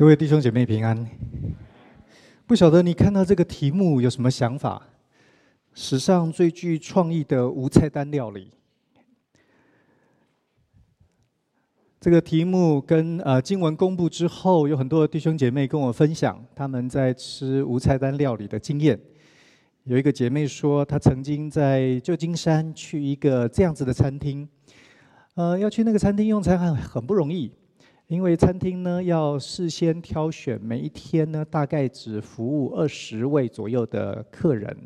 各位弟兄姐妹平安。不晓得你看到这个题目有什么想法？史上最具创意的无菜单料理。这个题目跟呃经文公布之后，有很多弟兄姐妹跟我分享他们在吃无菜单料理的经验。有一个姐妹说，她曾经在旧金山去一个这样子的餐厅，呃，要去那个餐厅用餐很很不容易。因为餐厅呢要事先挑选，每一天呢大概只服务二十位左右的客人。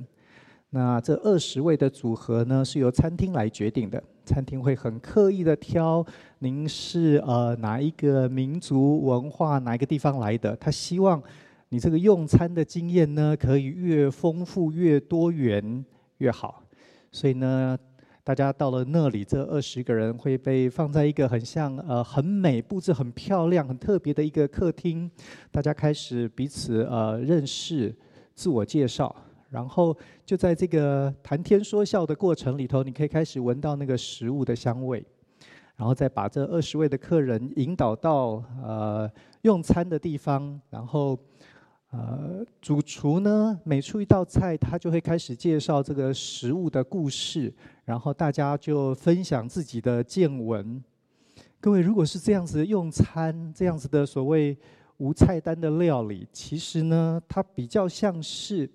那这二十位的组合呢是由餐厅来决定的。餐厅会很刻意的挑您是呃哪一个民族文化哪一个地方来的，他希望你这个用餐的经验呢可以越丰富越多元越好。所以呢。大家到了那里，这二十个人会被放在一个很像呃很美、布置很漂亮、很特别的一个客厅。大家开始彼此呃认识、自我介绍，然后就在这个谈天说笑的过程里头，你可以开始闻到那个食物的香味，然后再把这二十位的客人引导到呃用餐的地方，然后。呃，主厨呢，每出一道菜，他就会开始介绍这个食物的故事，然后大家就分享自己的见闻。各位，如果是这样子用餐，这样子的所谓无菜单的料理，其实呢，它比较像是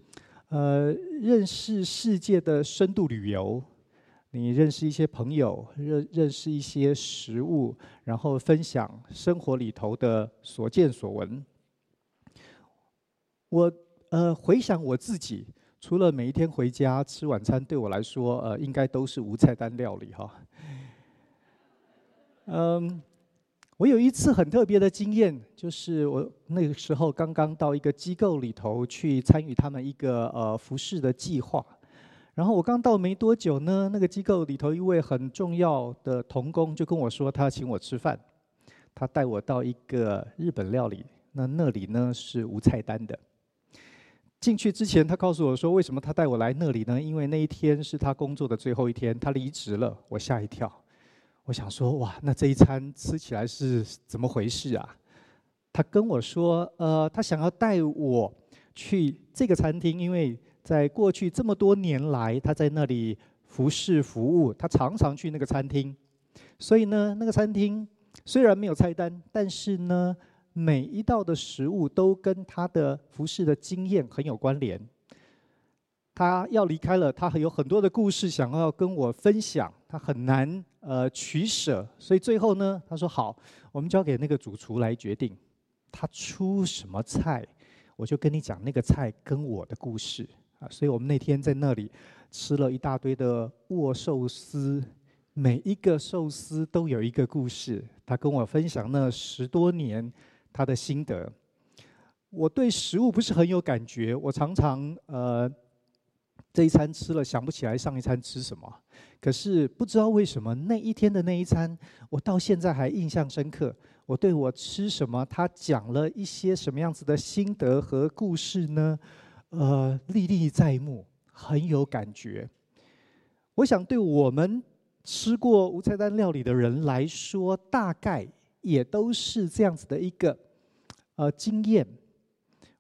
呃认识世界的深度旅游。你认识一些朋友，认认识一些食物，然后分享生活里头的所见所闻。我呃回想我自己，除了每一天回家吃晚餐，对我来说呃应该都是无菜单料理哈。嗯，我有一次很特别的经验，就是我那个时候刚刚到一个机构里头去参与他们一个呃服饰的计划，然后我刚到没多久呢，那个机构里头一位很重要的同工就跟我说，他请我吃饭，他带我到一个日本料理，那那里呢是无菜单的。进去之前，他告诉我说：“为什么他带我来那里呢？因为那一天是他工作的最后一天，他离职了。”我吓一跳，我想说：“哇，那这一餐吃起来是怎么回事啊？”他跟我说：“呃，他想要带我去这个餐厅，因为在过去这么多年来，他在那里服侍服务，他常常去那个餐厅。所以呢，那个餐厅虽然没有菜单，但是呢。”每一道的食物都跟他的服饰的经验很有关联。他要离开了，他还有很多的故事想要跟我分享，他很难呃取舍，所以最后呢，他说好，我们交给那个主厨来决定，他出什么菜，我就跟你讲那个菜跟我的故事啊。所以我们那天在那里吃了一大堆的握寿司，每一个寿司都有一个故事。他跟我分享那十多年。他的心得，我对食物不是很有感觉，我常常呃这一餐吃了想不起来上一餐吃什么，可是不知道为什么那一天的那一餐，我到现在还印象深刻。我对我吃什么，他讲了一些什么样子的心得和故事呢？呃，历历在目，很有感觉。我想对我们吃过无菜单料理的人来说，大概。也都是这样子的一个呃经验。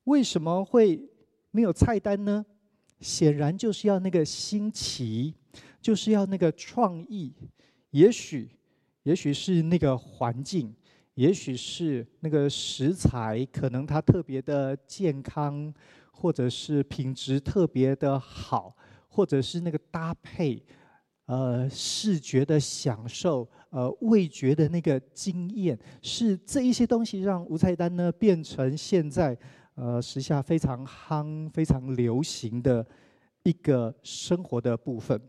为什么会没有菜单呢？显然就是要那个新奇，就是要那个创意。也许，也许是那个环境，也许是那个食材，可能它特别的健康，或者是品质特别的好，或者是那个搭配，呃，视觉的享受。呃，味觉的那个经验，是这一些东西让无菜单呢变成现在呃时下非常夯、非常流行的一个生活的部分。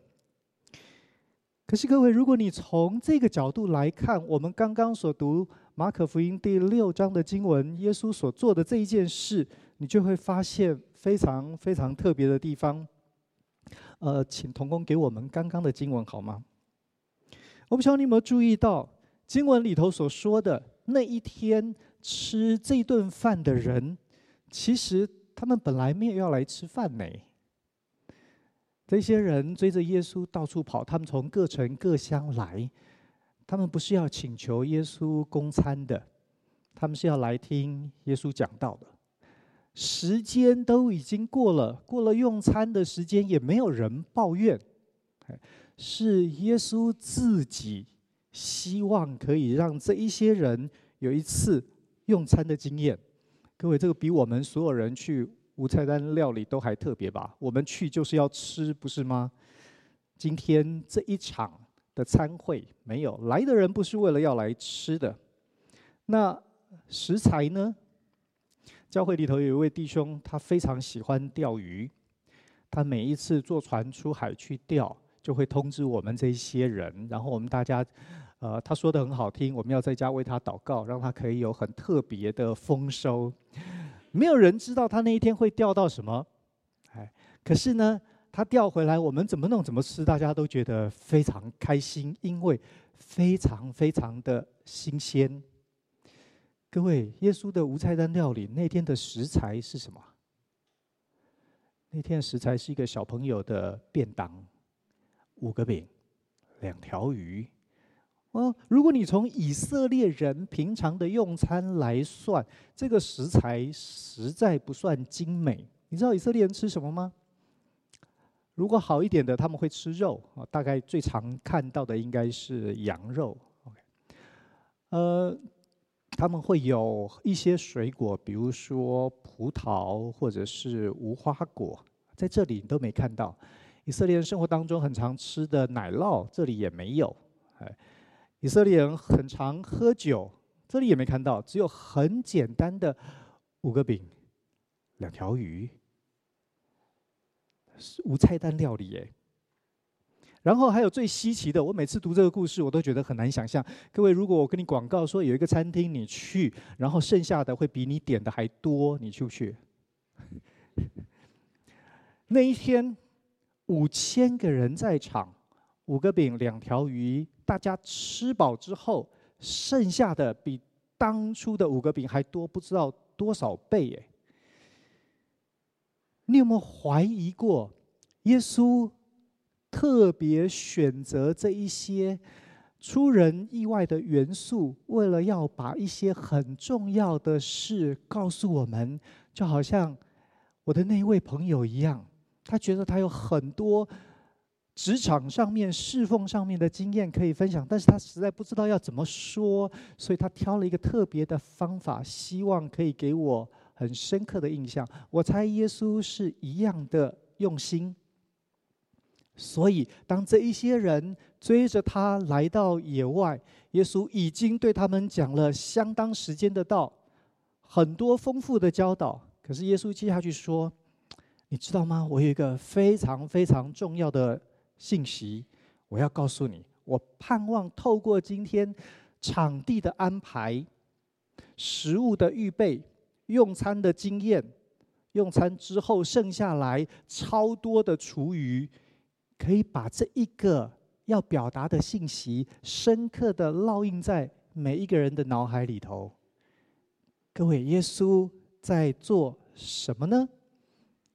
可是各位，如果你从这个角度来看，我们刚刚所读马可福音第六章的经文，耶稣所做的这一件事，你就会发现非常非常特别的地方。呃，请童工给我们刚刚的经文好吗？我不知道你有没有注意到经文里头所说的那一天吃这顿饭的人，其实他们本来没有要来吃饭呢。这些人追着耶稣到处跑，他们从各城各乡来，他们不是要请求耶稣供餐的，他们是要来听耶稣讲道的。时间都已经过了，过了用餐的时间，也没有人抱怨。是耶稣自己希望可以让这一些人有一次用餐的经验。各位，这个比我们所有人去无菜单料理都还特别吧？我们去就是要吃，不是吗？今天这一场的餐会没有来的人，不是为了要来吃的。那食材呢？教会里头有一位弟兄，他非常喜欢钓鱼，他每一次坐船出海去钓，就会通知我们这些人，然后我们大家，呃，他说的很好听，我们要在家为他祷告，让他可以有很特别的丰收。没有人知道他那一天会钓到什么，哎，可是呢，他钓回来，我们怎么弄怎么吃，大家都觉得非常开心，因为非常非常的新鲜。各位，耶稣的无菜单料理那天的食材是什么？那天的食材是一个小朋友的便当，五个饼，两条鱼。哦，如果你从以色列人平常的用餐来算，这个食材实在不算精美。你知道以色列人吃什么吗？如果好一点的，他们会吃肉啊。大概最常看到的应该是羊肉。OK，呃。他们会有一些水果，比如说葡萄或者是无花果，在这里你都没看到。以色列人生活当中很常吃的奶酪，这里也没有。哎，以色列人很常喝酒，这里也没看到，只有很简单的五个饼、两条鱼，是无菜单料理耶。然后还有最稀奇的，我每次读这个故事，我都觉得很难想象。各位，如果我跟你广告说有一个餐厅，你去，然后剩下的会比你点的还多，你去不去？那一天五千个人在场，五个饼两条鱼，大家吃饱之后，剩下的比当初的五个饼还多，不知道多少倍耶！你有没有怀疑过耶稣？特别选择这一些出人意外的元素，为了要把一些很重要的事告诉我们，就好像我的那一位朋友一样，他觉得他有很多职场上面、侍奉上面的经验可以分享，但是他实在不知道要怎么说，所以他挑了一个特别的方法，希望可以给我很深刻的印象。我猜耶稣是一样的用心。所以，当这一些人追着他来到野外，耶稣已经对他们讲了相当时间的道，很多丰富的教导。可是，耶稣接下去说：“你知道吗？我有一个非常非常重要的信息，我要告诉你。我盼望透过今天场地的安排、食物的预备、用餐的经验，用餐之后剩下来超多的厨余。”可以把这一个要表达的信息，深刻的烙印在每一个人的脑海里头。各位，耶稣在做什么呢？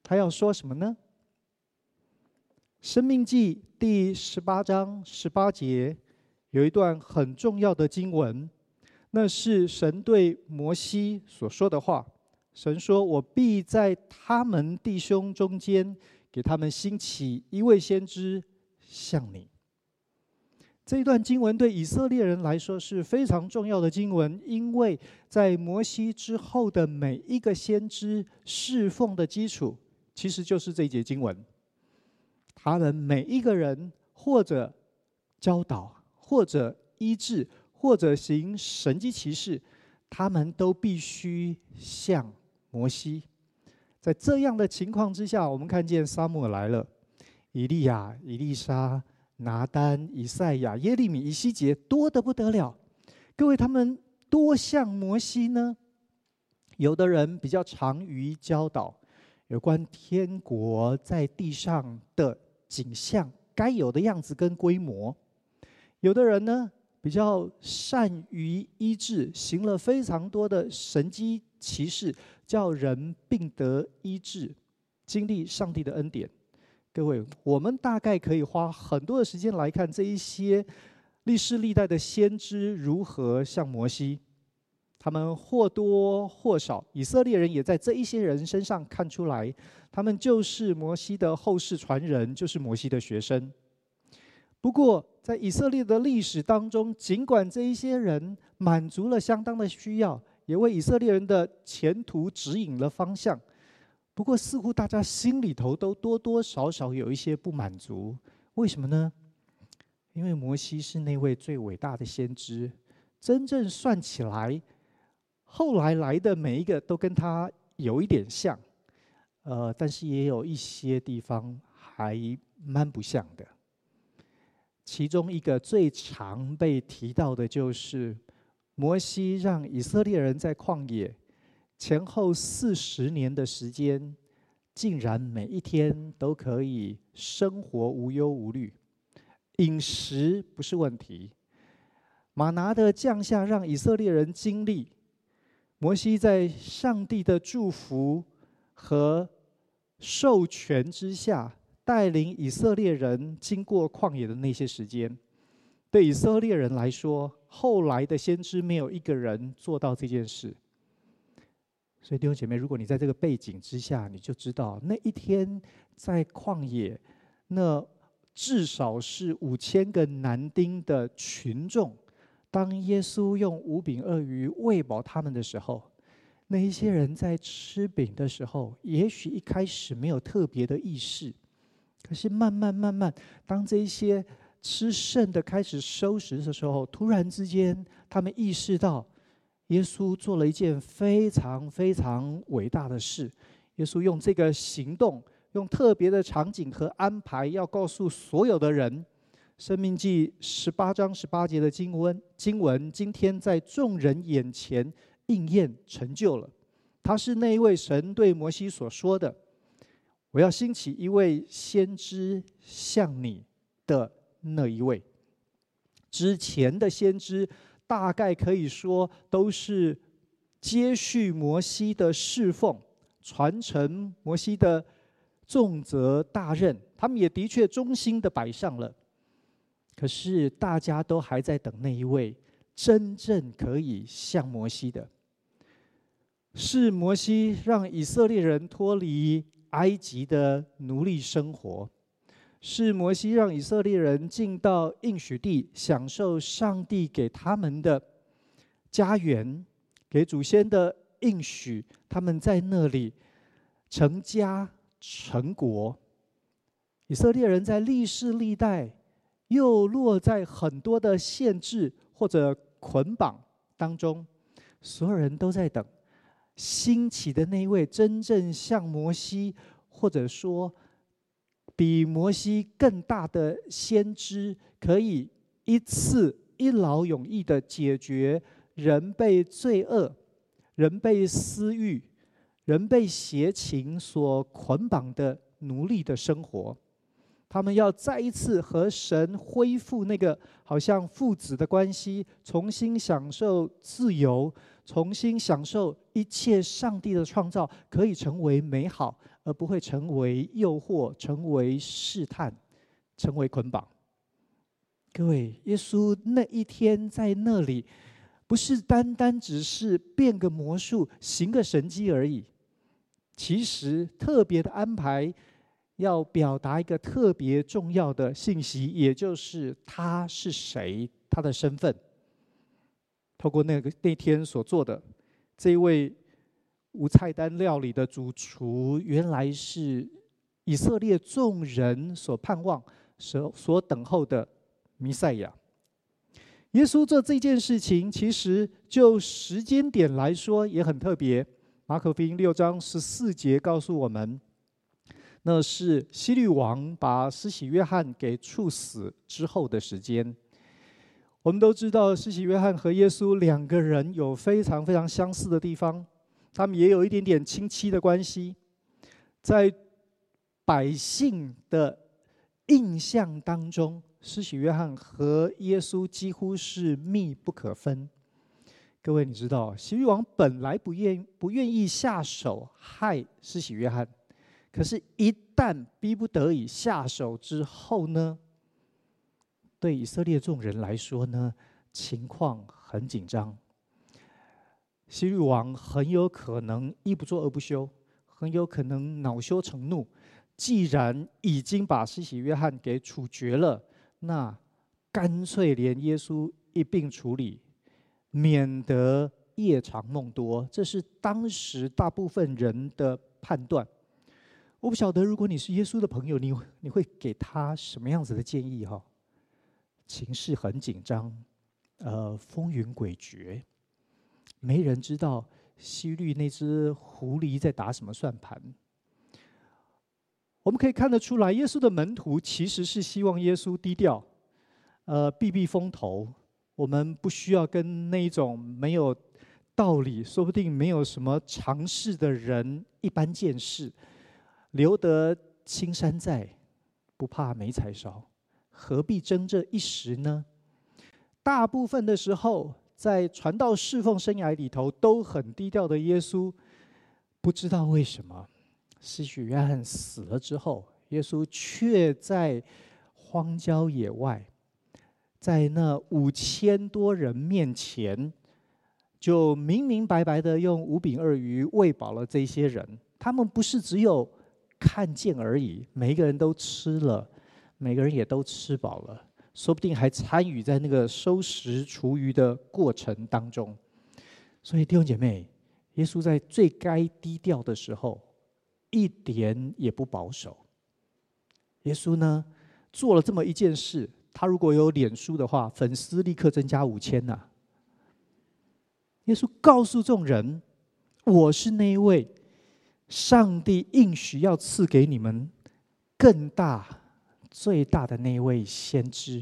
他要说什么呢？生命记第十八章十八节有一段很重要的经文，那是神对摩西所说的话。神说：“我必在他们弟兄中间。”给他们兴起一位先知，像你。这一段经文对以色列人来说是非常重要的经文，因为在摩西之后的每一个先知侍奉的基础，其实就是这一节经文。他们每一个人，或者教导，或者医治，或者行神迹奇事，他们都必须像摩西。在这样的情况之下，我们看见撒母耳来了，以利亚、以利沙、拿单、以赛亚、耶利米、以西结，多得不得了。各位，他们多像摩西呢？有的人比较长于教导有关天国在地上的景象该有的样子跟规模；有的人呢，比较善于医治，行了非常多的神迹奇事。叫人病得医治，经历上帝的恩典。各位，我们大概可以花很多的时间来看这一些历世历代的先知如何像摩西，他们或多或少，以色列人也在这一些人身上看出来，他们就是摩西的后世传人，就是摩西的学生。不过，在以色列的历史当中，尽管这一些人满足了相当的需要，也为以色列人的前途指引了方向，不过似乎大家心里头都多多少少有一些不满足。为什么呢？因为摩西是那位最伟大的先知，真正算起来，后来来的每一个都跟他有一点像，呃，但是也有一些地方还蛮不像的。其中一个最常被提到的就是，摩西让以色列人在旷野前后四十年的时间，竟然每一天都可以生活无忧无虑，饮食不是问题。玛拿的降下，让以色列人经历摩西在上帝的祝福和授权之下。带领以色列人经过旷野的那些时间，对以色列人来说，后来的先知没有一个人做到这件事。所以弟兄姐妹，如果你在这个背景之下，你就知道那一天在旷野，那至少是五千个男丁的群众，当耶稣用五饼二鱼喂饱他们的时候，那一些人在吃饼的时候，也许一开始没有特别的意识。可是慢慢慢慢，当这些吃剩的开始收拾的时候，突然之间，他们意识到，耶稣做了一件非常非常伟大的事。耶稣用这个行动，用特别的场景和安排，要告诉所有的人，《生命记》十八章十八节的经文，经文今天在众人眼前应验成就了。他是那一位神对摩西所说的。我要兴起一位先知，向你的那一位。之前的先知大概可以说都是接续摩西的侍奉，传承摩西的重责大任。他们也的确忠心的摆上了。可是大家都还在等那一位真正可以像摩西的，是摩西让以色列人脱离。埃及的奴隶生活，是摩西让以色列人进到应许地，享受上帝给他们的家园，给祖先的应许。他们在那里成家成国。以色列人在历世历代又落在很多的限制或者捆绑当中，所有人都在等。兴起的那一位真正像摩西，或者说比摩西更大的先知，可以一次一劳永逸的解决人被罪恶、人被私欲、人被邪情所捆绑的奴隶的生活。他们要再一次和神恢复那个好像父子的关系，重新享受自由。重新享受一切上帝的创造，可以成为美好，而不会成为诱惑，成为试探，成为捆绑。各位，耶稣那一天在那里，不是单单只是变个魔术、行个神迹而已。其实特别的安排，要表达一个特别重要的信息，也就是他是谁，他的身份。透过那个那天所做的，这一位无菜单料理的主厨，原来是以色列众人所盼望、所所等候的弥赛亚。耶稣做这件事情，其实就时间点来说也很特别。马可福音六章十四节告诉我们，那是希律王把施洗约翰给处死之后的时间。我们都知道，施洗约翰和耶稣两个人有非常非常相似的地方，他们也有一点点亲戚的关系。在百姓的印象当中，施洗约翰和耶稣几乎是密不可分。各位，你知道，西律王本来不愿不愿意下手害施洗约翰，可是，一旦逼不得已下手之后呢？对以色列众人来说呢，情况很紧张。西律王很有可能一不做二不休，很有可能恼羞成怒。既然已经把西西约翰给处决了，那干脆连耶稣一并处理，免得夜长梦多。这是当时大部分人的判断。我不晓得，如果你是耶稣的朋友，你你会给他什么样子的建议？哈，情势很紧张，呃，风云诡谲，没人知道希律那只狐狸在打什么算盘。我们可以看得出来，耶稣的门徒其实是希望耶稣低调，呃，避避风头。我们不需要跟那一种没有道理、说不定没有什么常识的人一般见识。留得青山在，不怕没柴烧，何必争这一时呢？大部分的时候，在传道侍奉生涯里头都很低调的耶稣，不知道为什么，施洗约翰死了之后，耶稣却在荒郊野外，在那五千多人面前，就明明白白的用五饼二鱼喂饱了这些人。他们不是只有。看见而已，每一个人都吃了，每个人也都吃饱了，说不定还参与在那个收拾厨余的过程当中。所以弟兄姐妹，耶稣在最该低调的时候，一点也不保守。耶稣呢，做了这么一件事，他如果有脸书的话，粉丝立刻增加五千呐。耶稣告诉众人：“我是那一位。”上帝应许要赐给你们更大、最大的那位先知。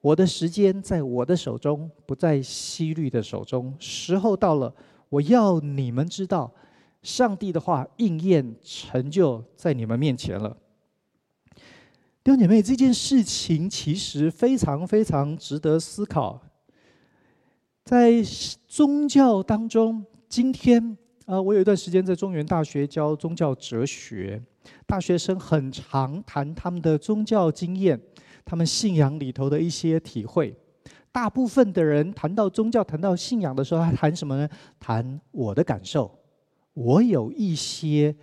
我的时间在我的手中，不在希律的手中。时候到了，我要你们知道，上帝的话应验成就在你们面前了。弟兄姐妹，这件事情其实非常非常值得思考。在宗教当中，今天。呃，我有一段时间在中原大学教宗教哲学，大学生很常谈他们的宗教经验，他们信仰里头的一些体会。大部分的人谈到宗教、谈到信仰的时候，他谈什么呢？谈我的感受，我有一些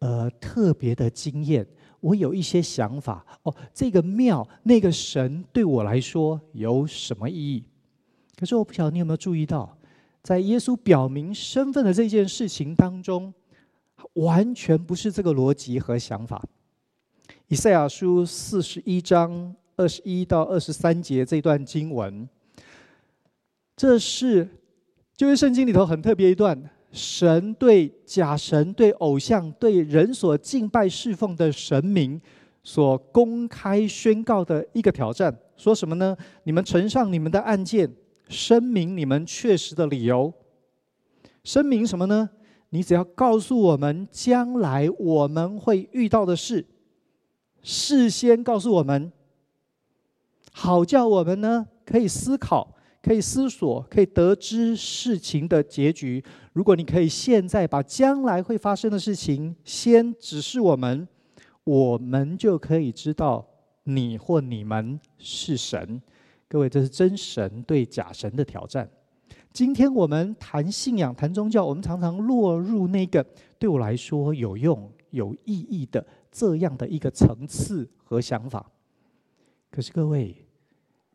呃特别的经验，我有一些想法。哦，这个庙、那个神对我来说有什么意义？可是我不晓得你有没有注意到。在耶稣表明身份的这件事情当中，完全不是这个逻辑和想法。以赛亚书四十一章二十一到二十三节这段经文，这是旧约圣经里头很特别一段，神对假神、对偶像、对人所敬拜侍奉的神明所公开宣告的一个挑战。说什么呢？你们呈上你们的案件。声明你们确实的理由，声明什么呢？你只要告诉我们将来我们会遇到的事，事先告诉我们，好叫我们呢可以思考、可以思索、可以得知事情的结局。如果你可以现在把将来会发生的事情先指示我们，我们就可以知道你或你们是神。各位，这是真神对假神的挑战。今天我们谈信仰、谈宗教，我们常常落入那个对我来说有用、有意义的这样的一个层次和想法。可是各位，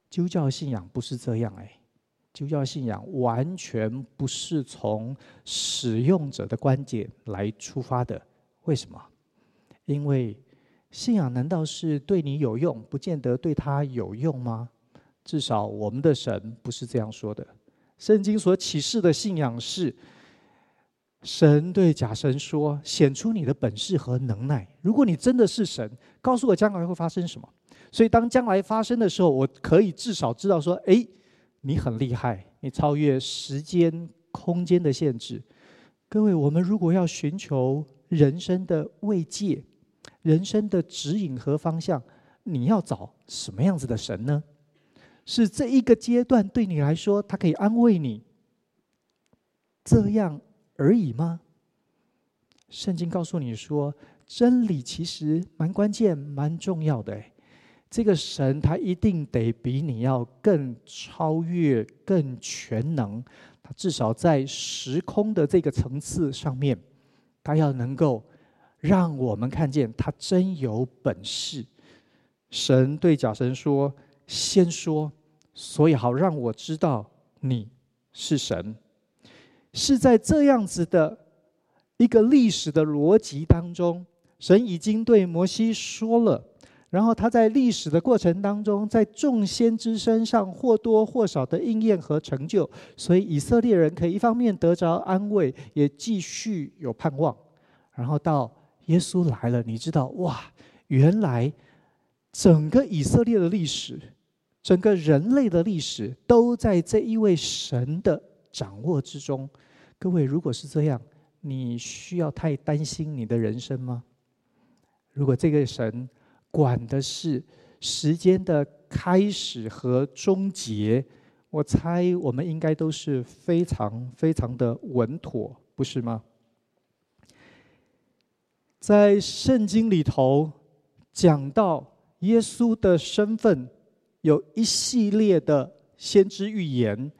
基督教信仰不是这样哎，基督教信仰完全不是从使用者的观点来出发的。为什么？因为信仰难道是对你有用，不见得对他有用吗？至少我们的神不是这样说的。圣经所启示的信仰是，神对假神说：“显出你的本事和能耐。如果你真的是神，告诉我将来会发生什么。所以当将来发生的时候，我可以至少知道说：哎，你很厉害，你超越时间、空间的限制。各位，我们如果要寻求人生的慰藉、人生的指引和方向，你要找什么样子的神呢？”是这一个阶段对你来说，他可以安慰你，这样而已吗？圣经告诉你说，真理其实蛮关键、蛮重要的。这个神他一定得比你要更超越、更全能，他至少在时空的这个层次上面，他要能够让我们看见他真有本事。神对假神说：“先说，所以好让我知道你是神。”是在这样子的一个历史的逻辑当中，神已经对摩西说了。然后他在历史的过程当中，在众先知身上或多或少的应验和成就，所以以色列人可以一方面得着安慰，也继续有盼望。然后到耶稣来了，你知道哇，原来整个以色列的历史，整个人类的历史，都在这一位神的掌握之中。各位，如果是这样，你需要太担心你的人生吗？如果这个神，管的是时间的开始和终结，我猜我们应该都是非常非常的稳妥，不是吗？在圣经里头讲到耶稣的身份，有一系列的先知预言。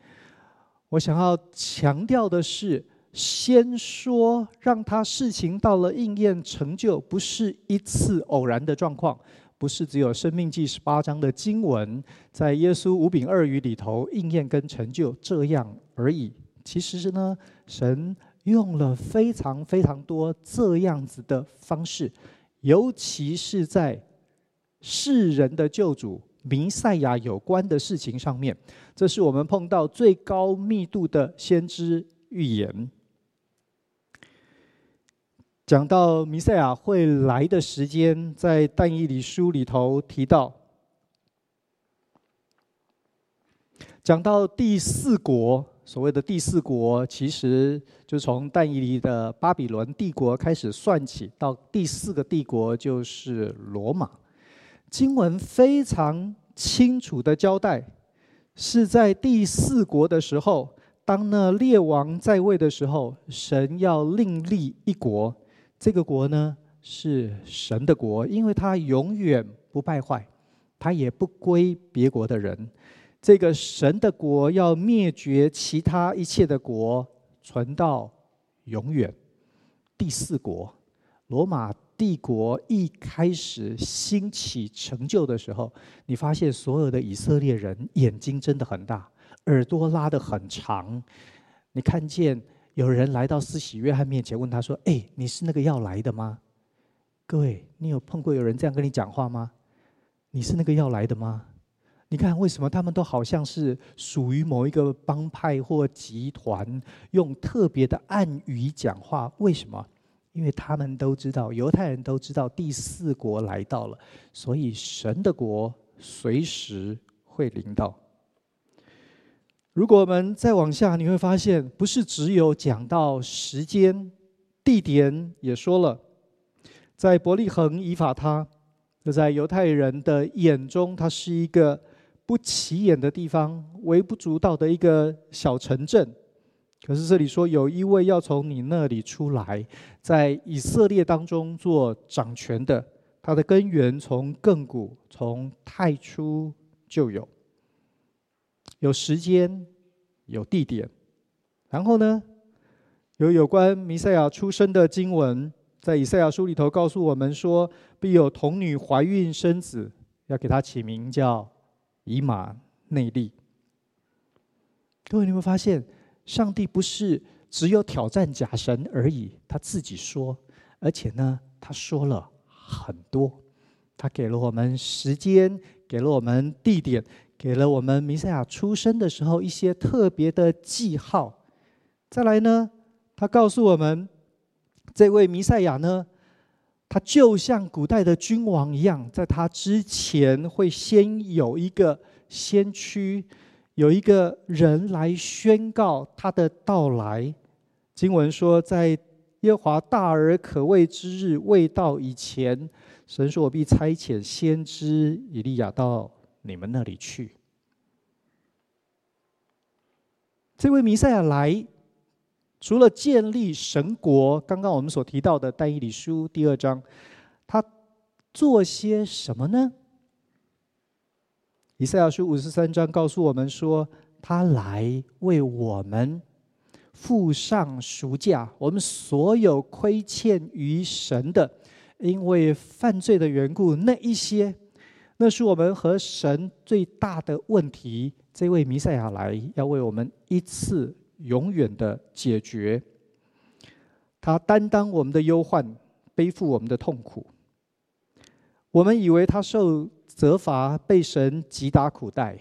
我想要强调的是，先说让他事情到了应验成就，不是一次偶然的状况，不是只有生命记十八章的经文在耶稣五饼二鱼里头应验跟成就这样而已。其实是呢，神用了非常非常多这样子的方式，尤其是在世人的救主弥赛亚有关的事情上面，这是我们碰到最高密度的先知预言。讲到弥赛亚会来的时间，在但以理书里头提到。讲到第四国，所谓的第四国，其实就从但以理的巴比伦帝国开始算起，到第四个帝国就是罗马。经文非常清楚的交代，是在第四国的时候，当那列王在位的时候，神要另立一国。这个国呢，是神的国，因为他永远不败坏，他也不归别国的人。这个神的国要灭绝其他一切的国，存到永远。第四国，罗马帝国一开始兴起成就的时候，你发现所有的以色列人眼睛真的很大，耳朵拉得很长，你看见。有人来到施洗约翰面前，问他说：“哎，你是那个要来的吗？”各位，你有碰过有人这样跟你讲话吗？你是那个要来的吗？你看，为什么他们都好像是属于某一个帮派或集团，用特别的暗语讲话？为什么？因为他们都知道，犹太人都知道第四国来到了，所以神的国随时会临到。如果我们再往下，你会发现，不是只有讲到时间、地点，也说了，在伯利恒以法他，就在犹太人的眼中，它是一个不起眼的地方，微不足道的一个小城镇。可是这里说，有一位要从你那里出来，在以色列当中做掌权的，他的根源从亘古，从太初就有。有时间，有地点，然后呢，有有关弥赛亚出生的经文，在以赛亚书里头告诉我们说，必有童女怀孕生子，要给他起名叫以马内利。各位，你有没有发现，上帝不是只有挑战假神而已，他自己说，而且呢，他说了很多，他给了我们时间，给了我们地点。给了我们弥赛亚出生的时候一些特别的记号。再来呢，他告诉我们，这位弥赛亚呢，他就像古代的君王一样，在他之前会先有一个先驱，有一个人来宣告他的到来。经文说，在耶和华大而可畏之日未到以前，神说：“我必差遣先知以利亚到。”你们那里去。这位弥赛亚来，除了建立神国，刚刚我们所提到的但以理书第二章，他做些什么呢？以赛亚书五十三章告诉我们说，他来为我们付上赎价，我们所有亏欠于神的，因为犯罪的缘故，那一些，那是我们和神最大的问题。这位弥赛亚来，要为我们一次永远的解决。他担当我们的忧患，背负我们的痛苦。我们以为他受责罚，被神击打苦待。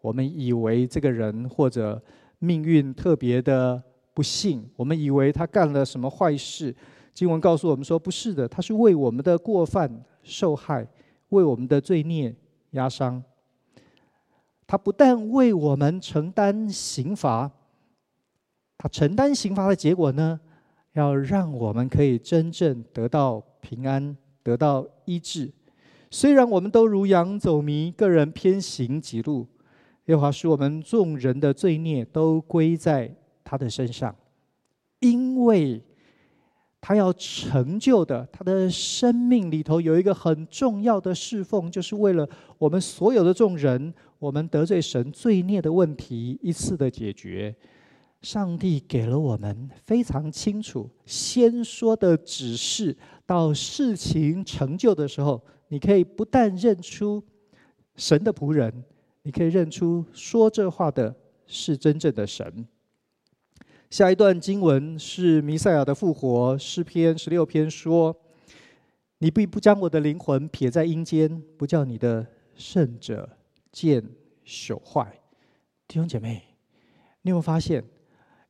我们以为这个人或者命运特别的不幸。我们以为他干了什么坏事。经文告诉我们说，不是的，他是为我们的过犯受害，为我们的罪孽压伤。他不但为我们承担刑罚，他承担刑罚的结果呢，要让我们可以真正得到平安，得到医治。虽然我们都如羊走迷，个人偏行己路，耶和华使我们众人的罪孽都归在他的身上，因为他要成就的，他的生命里头有一个很重要的侍奉，就是为了我们所有的众人，我们得罪神罪孽的问题一次的解决。上帝给了我们非常清楚先说的指示，到事情成就的时候。你可以不但认出神的仆人，你可以认出说这话的是真正的神。下一段经文是弥赛亚的复活，诗篇十六篇说：“你必不将我的灵魂撇在阴间，不叫你的圣者见朽坏。”弟兄姐妹，你有没有发现？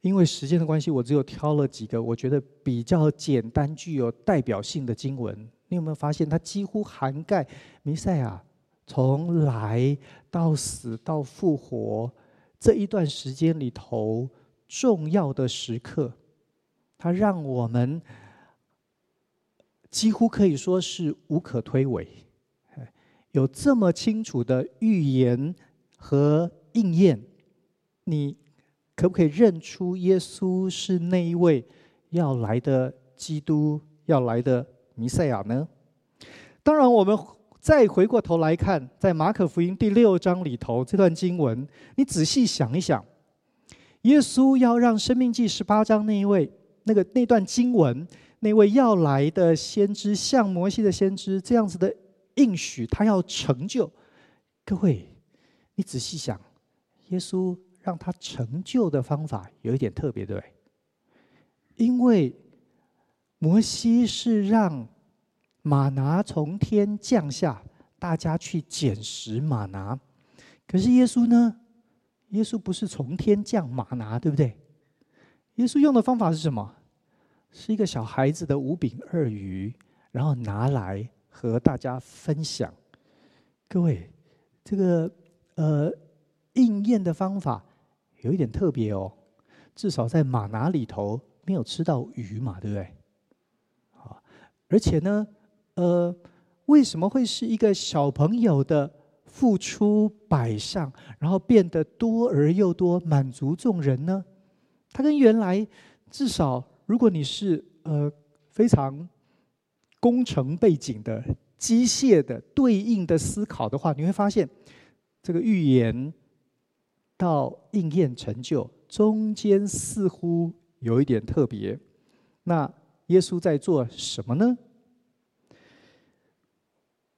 因为时间的关系，我只有挑了几个我觉得比较简单、具有代表性的经文。你有没有发现，它几乎涵盖弥赛亚从来到死到复活这一段时间里头重要的时刻？它让我们几乎可以说是无可推诿。有这么清楚的预言和应验，你可不可以认出耶稣是那一位要来的基督，要来的？弥赛亚呢？当然，我们再回过头来看，在马可福音第六章里头这段经文，你仔细想一想，耶稣要让生命记十八章那一位那个那段经文，那位要来的先知，像摩西的先知这样子的应许，他要成就。各位，你仔细想，耶稣让他成就的方法有一点特别，对？因为摩西是让马拿从天降下，大家去捡拾马拿。可是耶稣呢？耶稣不是从天降马拿，对不对？耶稣用的方法是什么？是一个小孩子的五饼二鱼，然后拿来和大家分享。各位，这个呃应验的方法有一点特别哦，至少在马拿里头没有吃到鱼嘛，对不对？而且呢，呃，为什么会是一个小朋友的付出摆上，然后变得多而又多，满足众人呢？它跟原来至少，如果你是呃非常工程背景的、机械的对应的思考的话，你会发现这个预言到应验成就中间似乎有一点特别。那耶稣在做什么呢？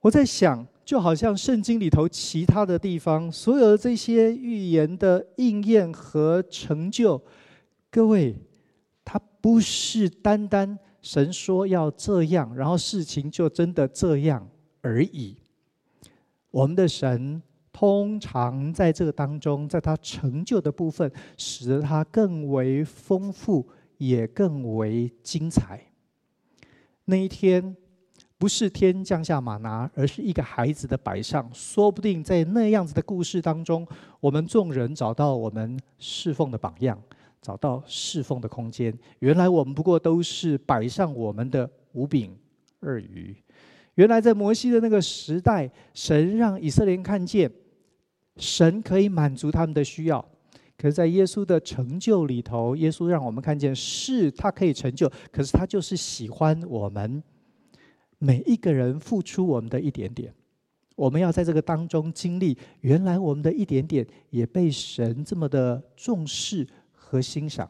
我在想，就好像圣经里头其他的地方，所有的这些预言的应验和成就，各位，它不是单单神说要这样，然后事情就真的这样而已。我们的神通常在这个当中，在他成就的部分，使得他更为丰富。也更为精彩。那一天，不是天降下玛拿，而是一个孩子的摆上。说不定在那样子的故事当中，我们众人找到我们侍奉的榜样，找到侍奉的空间。原来我们不过都是摆上我们的五饼二鱼。原来在摩西的那个时代，神让以色列人看见，神可以满足他们的需要。可是，在耶稣的成就里头，耶稣让我们看见，是他可以成就，可是他就是喜欢我们每一个人付出我们的一点点。我们要在这个当中经历，原来我们的一点点也被神这么的重视和欣赏。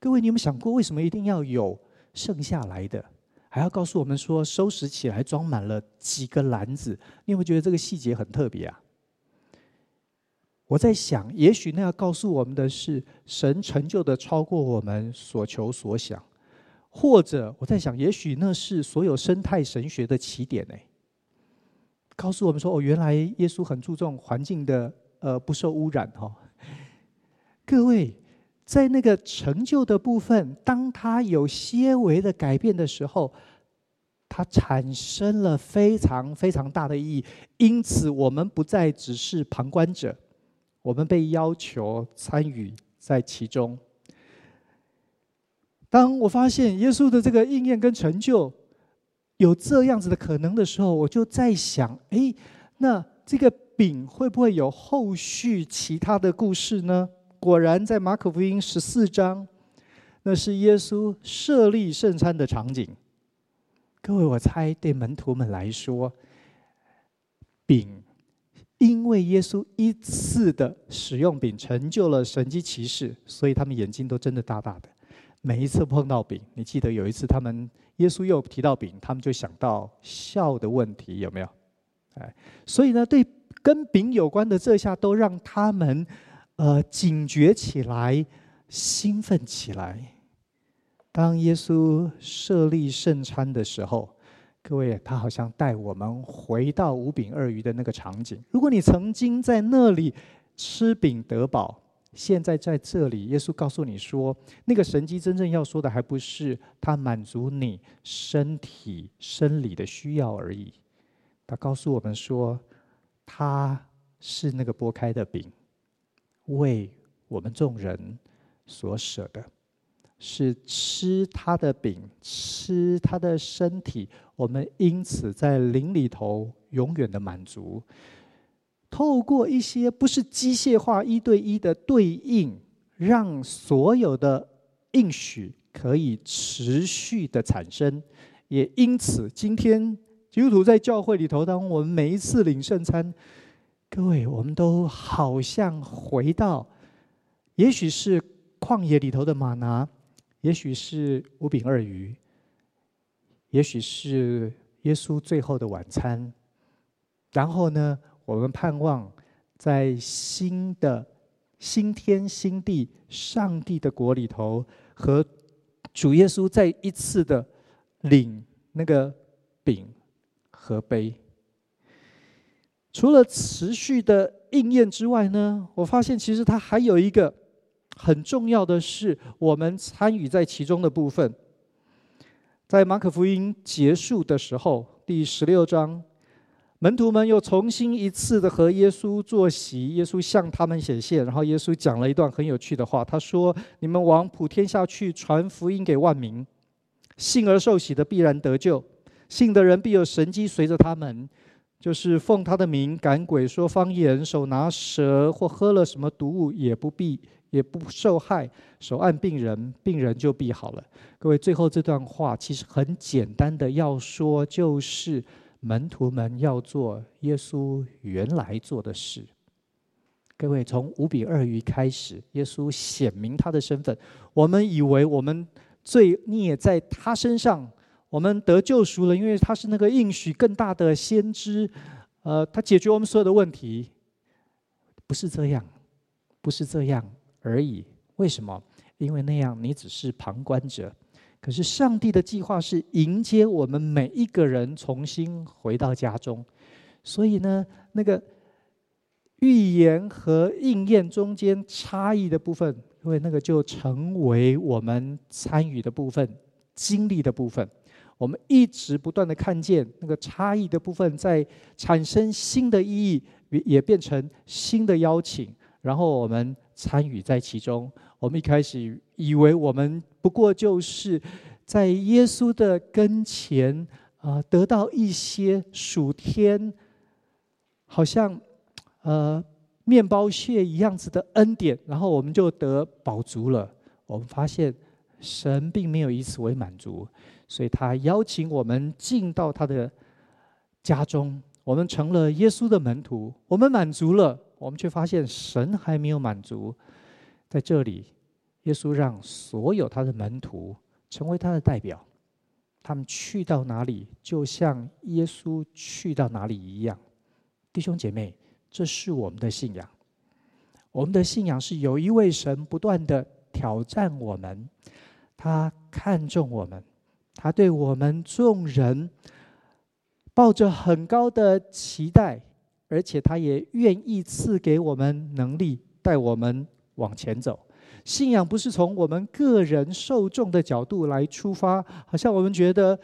各位，你有没有想过，为什么一定要有剩下来的？还要告诉我们说，收拾起来装满了几个篮子？你有没有觉得这个细节很特别啊？我在想，也许那要告诉我们的是，神成就的超过我们所求所想，或者我在想，也许那是所有生态神学的起点呢？告诉我们说，哦，原来耶稣很注重环境的呃不受污染哈。各位，在那个成就的部分，当它有些微的改变的时候，它产生了非常非常大的意义，因此我们不再只是旁观者。我们被要求参与在其中。当我发现耶稣的这个应验跟成就有这样子的可能的时候，我就在想：哎，那这个饼会不会有后续其他的故事呢？果然，在马可福音十四章，那是耶稣设立圣餐的场景。各位，我猜对门徒们来说，饼。因为耶稣一次的使用饼成就了神迹奇事，所以他们眼睛都睁得大大的。每一次碰到饼，你记得有一次他们耶稣又提到饼，他们就想到笑的问题，有没有？哎，所以呢，对跟饼有关的这下都让他们呃警觉起来，兴奋起来。当耶稣设立圣餐的时候。各位，他好像带我们回到五饼二鱼的那个场景。如果你曾经在那里吃饼得饱，现在在这里，耶稣告诉你说，那个神迹真正要说的，还不是他满足你身体生理的需要而已。他告诉我们说，他是那个剥开的饼，为我们众人所舍的。是吃他的饼，吃他的身体，我们因此在灵里头永远的满足。透过一些不是机械化一对一的对应，让所有的应许可以持续的产生。也因此，今天基督徒在教会里头，当我们每一次领圣餐，各位，我们都好像回到，也许是旷野里头的马拿。也许是五饼二鱼，也许是耶稣最后的晚餐。然后呢，我们盼望在新的新天新地、上帝的国里头，和主耶稣再一次的领那个饼和杯。除了持续的应验之外呢，我发现其实它还有一个。很重要的是，我们参与在其中的部分。在马可福音结束的时候，第十六章，门徒们又重新一次的和耶稣坐席，耶稣向他们显现，然后耶稣讲了一段很有趣的话，他说：“你们往普天下去，传福音给万民，信而受洗的必然得救，信的人必有神迹随着他们，就是奉他的名赶鬼、说方言、手拿蛇或喝了什么毒物，也不必。”也不受害，手按病人，病人就必好了。各位，最后这段话其实很简单的要说，就是门徒们要做耶稣原来做的事。各位，从五比二鱼开始，耶稣显明他的身份。我们以为我们罪孽在他身上，我们得救赎了，因为他是那个应许更大的先知。呃，他解决我们所有的问题，不是这样，不是这样。而已。为什么？因为那样你只是旁观者。可是上帝的计划是迎接我们每一个人重新回到家中。所以呢，那个预言和应验中间差异的部分，因为那个就成为我们参与的部分、经历的部分。我们一直不断的看见那个差异的部分在产生新的意义，也也变成新的邀请。然后我们。参与在其中，我们一开始以为我们不过就是在耶稣的跟前啊，得到一些属天，好像呃面包屑一样子的恩典，然后我们就得饱足了。我们发现神并没有以此为满足，所以他邀请我们进到他的家中，我们成了耶稣的门徒，我们满足了。我们却发现神还没有满足，在这里，耶稣让所有他的门徒成为他的代表，他们去到哪里，就像耶稣去到哪里一样。弟兄姐妹，这是我们的信仰。我们的信仰是有一位神不断的挑战我们，他看重我们，他对我们众人抱着很高的期待，而且他也愿意赐给我们能力，带我们往前走。信仰不是从我们个人受众的角度来出发，好像我们觉得，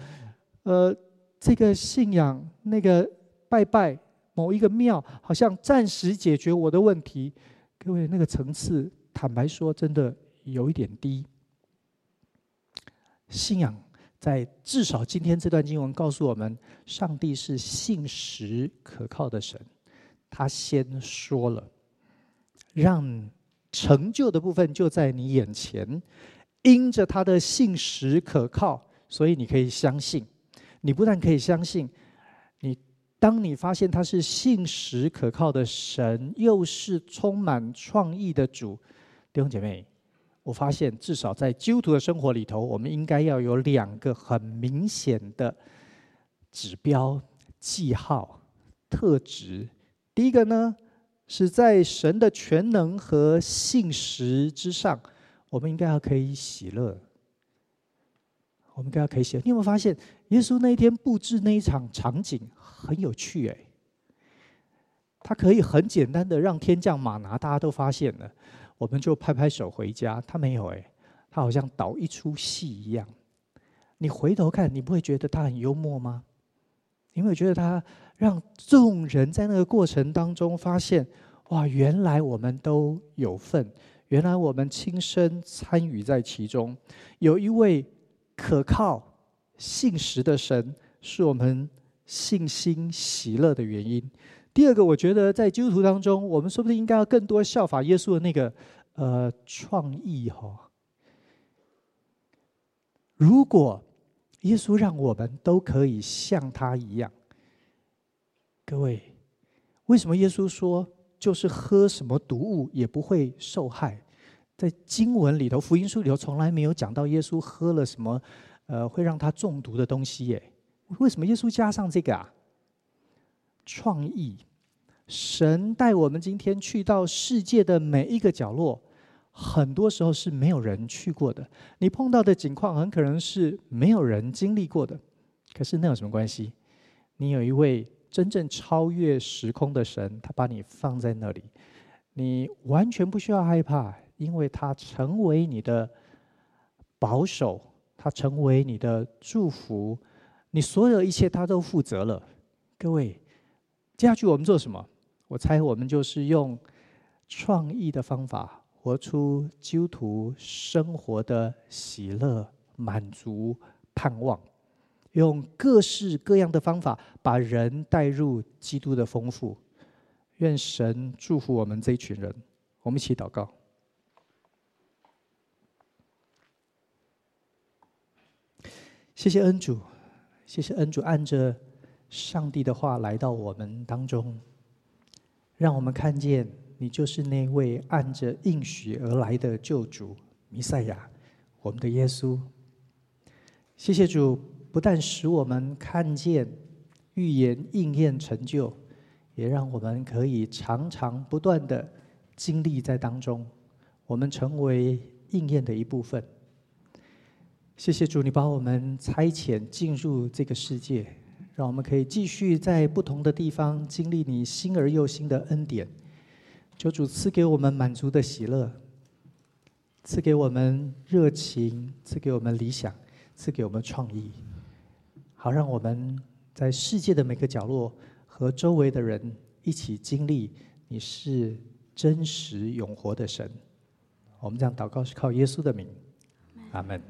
呃，这个信仰那个拜拜某一个庙，好像暂时解决我的问题。各位，那个层次，坦白说，真的有一点低。信仰在至少今天这段经文告诉我们，上帝是信实可靠的神，他先说了，让成就的部分就在你眼前，因着他的信实可靠，所以你可以相信。你不但可以相信，你。当你发现他是信实可靠的神，又是充满创意的主，弟兄姐妹，我发现至少在基督徒的生活里头，我们应该要有两个很明显的指标、记号、特质。第一个呢，是在神的全能和信实之上，我们应该要可以喜乐。我们应该要可以喜乐。你有没有发现，耶稣那一天布置那一场场景？很有趣哎，他可以很简单的让天降马拿，大家都发现了，我们就拍拍手回家。他没有哎，他好像导一出戏一样。你回头看，你不会觉得他很幽默吗？你会觉得他让众人在那个过程当中发现，哇，原来我们都有份，原来我们亲身参与在其中。有一位可靠、信实的神，是我们。信心喜乐的原因。第二个，我觉得在基督徒当中，我们说不定应该要更多效法耶稣的那个呃创意哈。如果耶稣让我们都可以像他一样，各位，为什么耶稣说就是喝什么毒物也不会受害？在经文里头，福音书里头从来没有讲到耶稣喝了什么呃会让他中毒的东西耶。为什么耶稣加上这个啊？创意，神带我们今天去到世界的每一个角落，很多时候是没有人去过的。你碰到的景况很可能是没有人经历过的。可是那有什么关系？你有一位真正超越时空的神，他把你放在那里，你完全不需要害怕，因为他成为你的保守，他成为你的祝福。你所有一切，他都负责了。各位，接下去我们做什么？我猜我们就是用创意的方法，活出基督徒生活的喜乐、满足、盼望，用各式各样的方法把人带入基督的丰富。愿神祝福我们这一群人。我们一起祷告。谢谢恩主。谢谢恩主，按着上帝的话来到我们当中，让我们看见你就是那位按着应许而来的救主弥赛亚，我们的耶稣。谢谢主，不但使我们看见预言应验成就，也让我们可以常常不断的经历在当中，我们成为应验的一部分。谢谢主，你把我们差遣进入这个世界，让我们可以继续在不同的地方经历你新而又新的恩典。求主赐给我们满足的喜乐，赐给我们热情，赐给我们理想，赐给我们创意，好让我们在世界的每个角落和周围的人一起经历你是真实永活的神。我们这样祷告是靠耶稣的名，阿门。